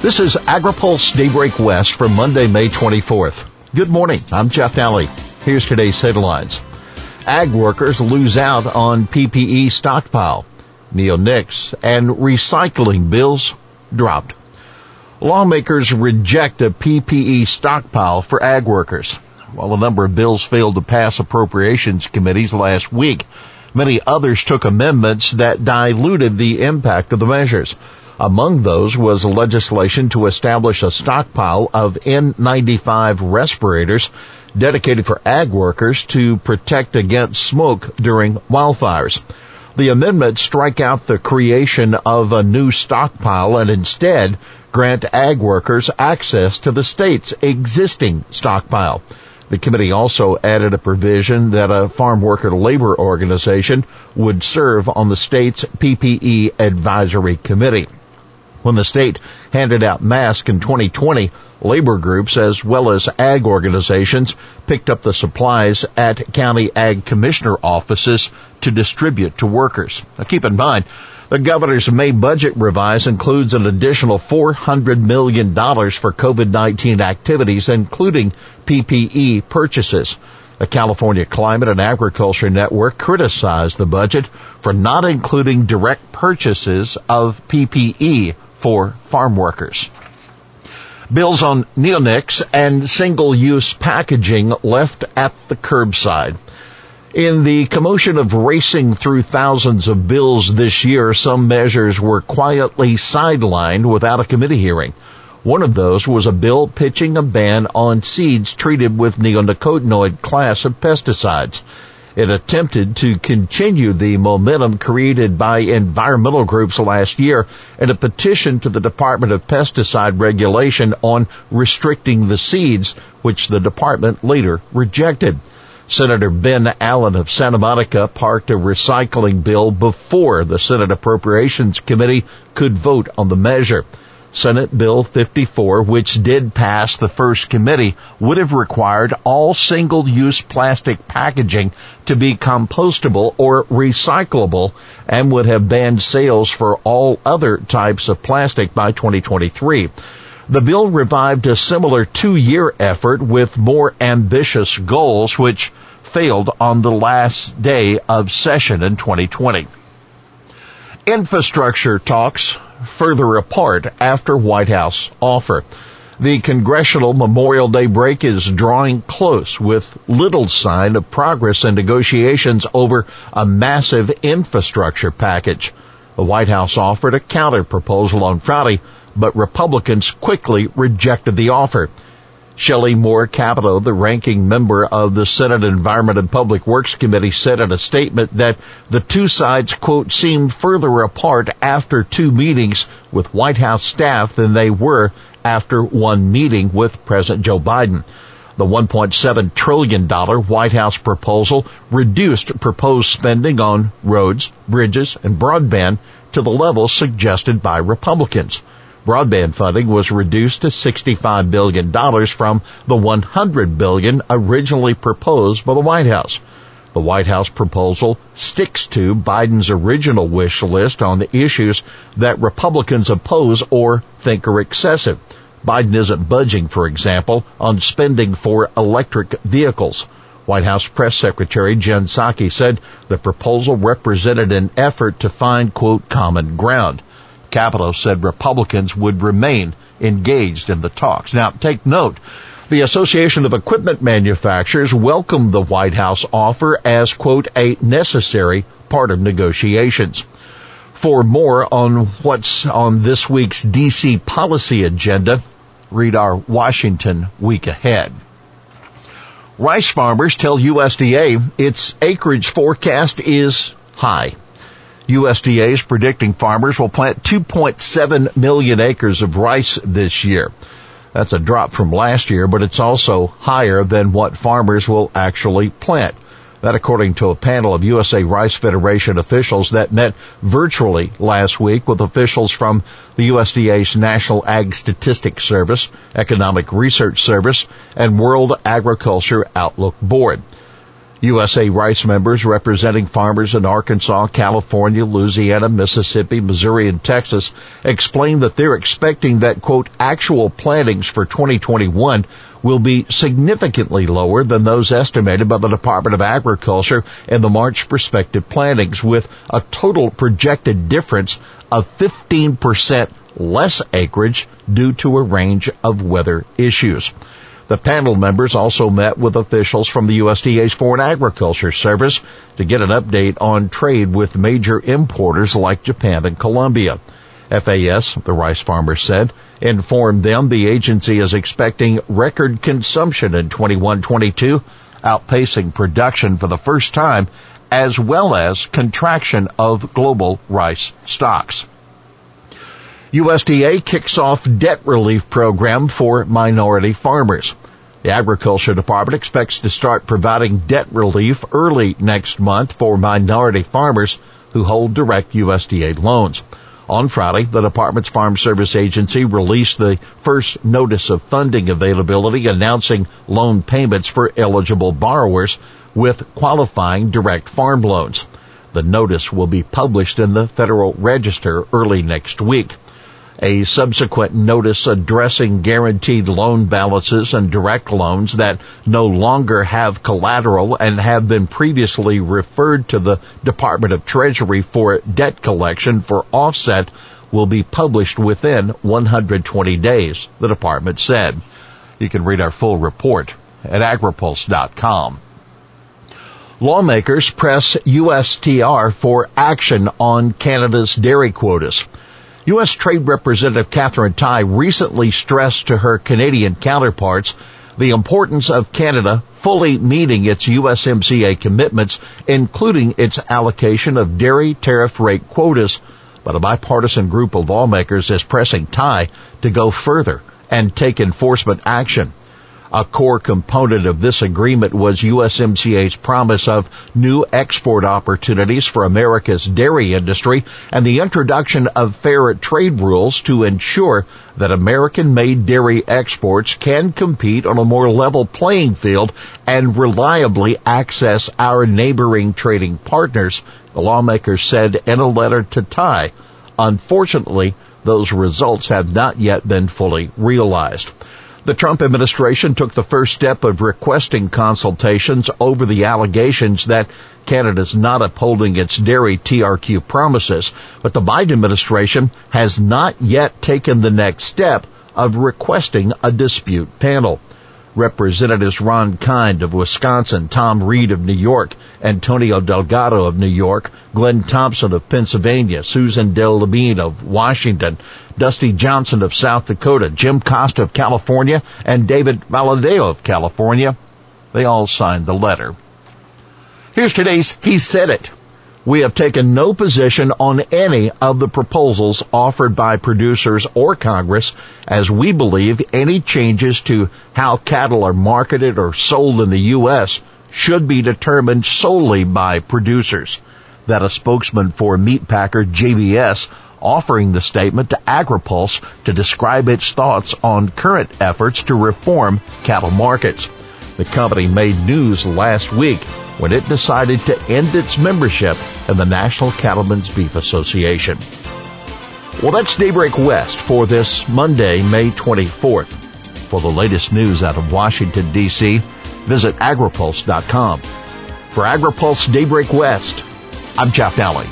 This is AgriPulse Daybreak West for Monday, May 24th. Good morning. I'm Jeff Daly. Here's today's headlines. Ag workers lose out on PPE stockpile. Neonics and recycling bills dropped. Lawmakers reject a PPE stockpile for ag workers. While a number of bills failed to pass appropriations committees last week, many others took amendments that diluted the impact of the measures. Among those was legislation to establish a stockpile of N95 respirators dedicated for ag workers to protect against smoke during wildfires. The amendments strike out the creation of a new stockpile and instead grant ag workers access to the state's existing stockpile. The committee also added a provision that a farm worker labor organization would serve on the state's PPE advisory committee. When the state handed out masks in 2020, labor groups as well as ag organizations picked up the supplies at county ag commissioner offices to distribute to workers. Now keep in mind, the governor's May budget revise includes an additional $400 million for COVID-19 activities, including PPE purchases. The California Climate and Agriculture Network criticized the budget for not including direct purchases of PPE for farm workers. Bills on neonics and single-use packaging left at the curbside. In the commotion of racing through thousands of bills this year, some measures were quietly sidelined without a committee hearing. One of those was a bill pitching a ban on seeds treated with neonicotinoid class of pesticides. It attempted to continue the momentum created by environmental groups last year in a petition to the Department of Pesticide Regulation on restricting the seeds, which the department later rejected. Senator Ben Allen of Santa Monica parked a recycling bill before the Senate Appropriations Committee could vote on the measure. Senate Bill 54, which did pass the first committee, would have required all single-use plastic packaging to be compostable or recyclable and would have banned sales for all other types of plastic by 2023. The bill revived a similar two-year effort with more ambitious goals, which failed on the last day of session in 2020. Infrastructure talks further apart after White House offer. The congressional Memorial Day break is drawing close with little sign of progress in negotiations over a massive infrastructure package. The White House offered a counter proposal on Friday, but Republicans quickly rejected the offer. Shelley Moore Capito, the ranking member of the Senate Environment and Public Works Committee, said in a statement that the two sides, quote, seemed further apart after two meetings with White House staff than they were after one meeting with President Joe Biden. The $1.7 trillion White House proposal reduced proposed spending on roads, bridges, and broadband to the levels suggested by Republicans. Broadband funding was reduced to $65 billion from the 100 billion originally proposed by the White House. The White House proposal sticks to Biden's original wish list on the issues that Republicans oppose or think are excessive. Biden isn't budging, for example, on spending for electric vehicles. White House Press Secretary Jen Psaki said the proposal represented an effort to find, quote, common ground. Capito said Republicans would remain engaged in the talks. Now, take note. The Association of Equipment Manufacturers welcomed the White House offer as, quote, a necessary part of negotiations. For more on what's on this week's DC policy agenda, read our Washington week ahead. Rice farmers tell USDA its acreage forecast is high. USDA is predicting farmers will plant 2.7 million acres of rice this year. That's a drop from last year, but it's also higher than what farmers will actually plant. That according to a panel of USA Rice Federation officials that met virtually last week with officials from the USDA's National Ag Statistics Service, Economic Research Service, and World Agriculture Outlook Board. USA Rice members representing farmers in Arkansas, California, Louisiana, Mississippi, Missouri, and Texas explained that they're expecting that, quote, actual plantings for 2021 will be significantly lower than those estimated by the Department of Agriculture in the March prospective plantings with a total projected difference of 15% less acreage due to a range of weather issues. The panel members also met with officials from the USDA's Foreign Agriculture Service to get an update on trade with major importers like Japan and Colombia. FAS, the rice farmers said, informed them the agency is expecting record consumption in 21-22, outpacing production for the first time, as well as contraction of global rice stocks. USDA kicks off debt relief program for minority farmers. The Agriculture Department expects to start providing debt relief early next month for minority farmers who hold direct USDA loans. On Friday, the department's Farm Service Agency released the first notice of funding availability announcing loan payments for eligible borrowers with qualifying direct farm loans. The notice will be published in the Federal Register early next week. A subsequent notice addressing guaranteed loan balances and direct loans that no longer have collateral and have been previously referred to the Department of Treasury for debt collection for offset will be published within 120 days, the department said. You can read our full report at agripulse.com. Lawmakers press USTR for action on Canada's dairy quotas. U.S. Trade Representative Katherine Tai recently stressed to her Canadian counterparts the importance of Canada fully meeting its USMCA commitments, including its allocation of dairy tariff rate quotas. But a bipartisan group of lawmakers is pressing Tai to go further and take enforcement action. A core component of this agreement was USMCA's promise of new export opportunities for America's dairy industry and the introduction of fair trade rules to ensure that American-made dairy exports can compete on a more level playing field and reliably access our neighboring trading partners, the lawmakers said in a letter to Tai. Unfortunately, those results have not yet been fully realized. The Trump administration took the first step of requesting consultations over the allegations that Canada's not upholding its dairy TRQ promises, but the Biden administration has not yet taken the next step of requesting a dispute panel. Representatives Ron Kind of Wisconsin, Tom Reed of New York, Antonio Delgado of New York, Glenn Thompson of Pennsylvania, Suzan DelBene of Washington, Dusty Johnson of South Dakota, Jim Costa of California, and David Valadao of California. They all signed the letter. Here's today's He Said It. We have taken no position on any of the proposals offered by producers or Congress as we believe any changes to how cattle are marketed or sold in the U.S. should be determined solely by producers. That a spokesman for meatpacker JBS offering the statement to AgriPulse to describe its thoughts on current efforts to reform cattle markets. The company made news last week when it decided to end its membership in the National Cattlemen's Beef Association. Well, that's Daybreak West for this Monday, May 24th. For the latest news out of Washington, D.C., visit agripulse.com. For AgriPulse Daybreak West, I'm Jeff Daly.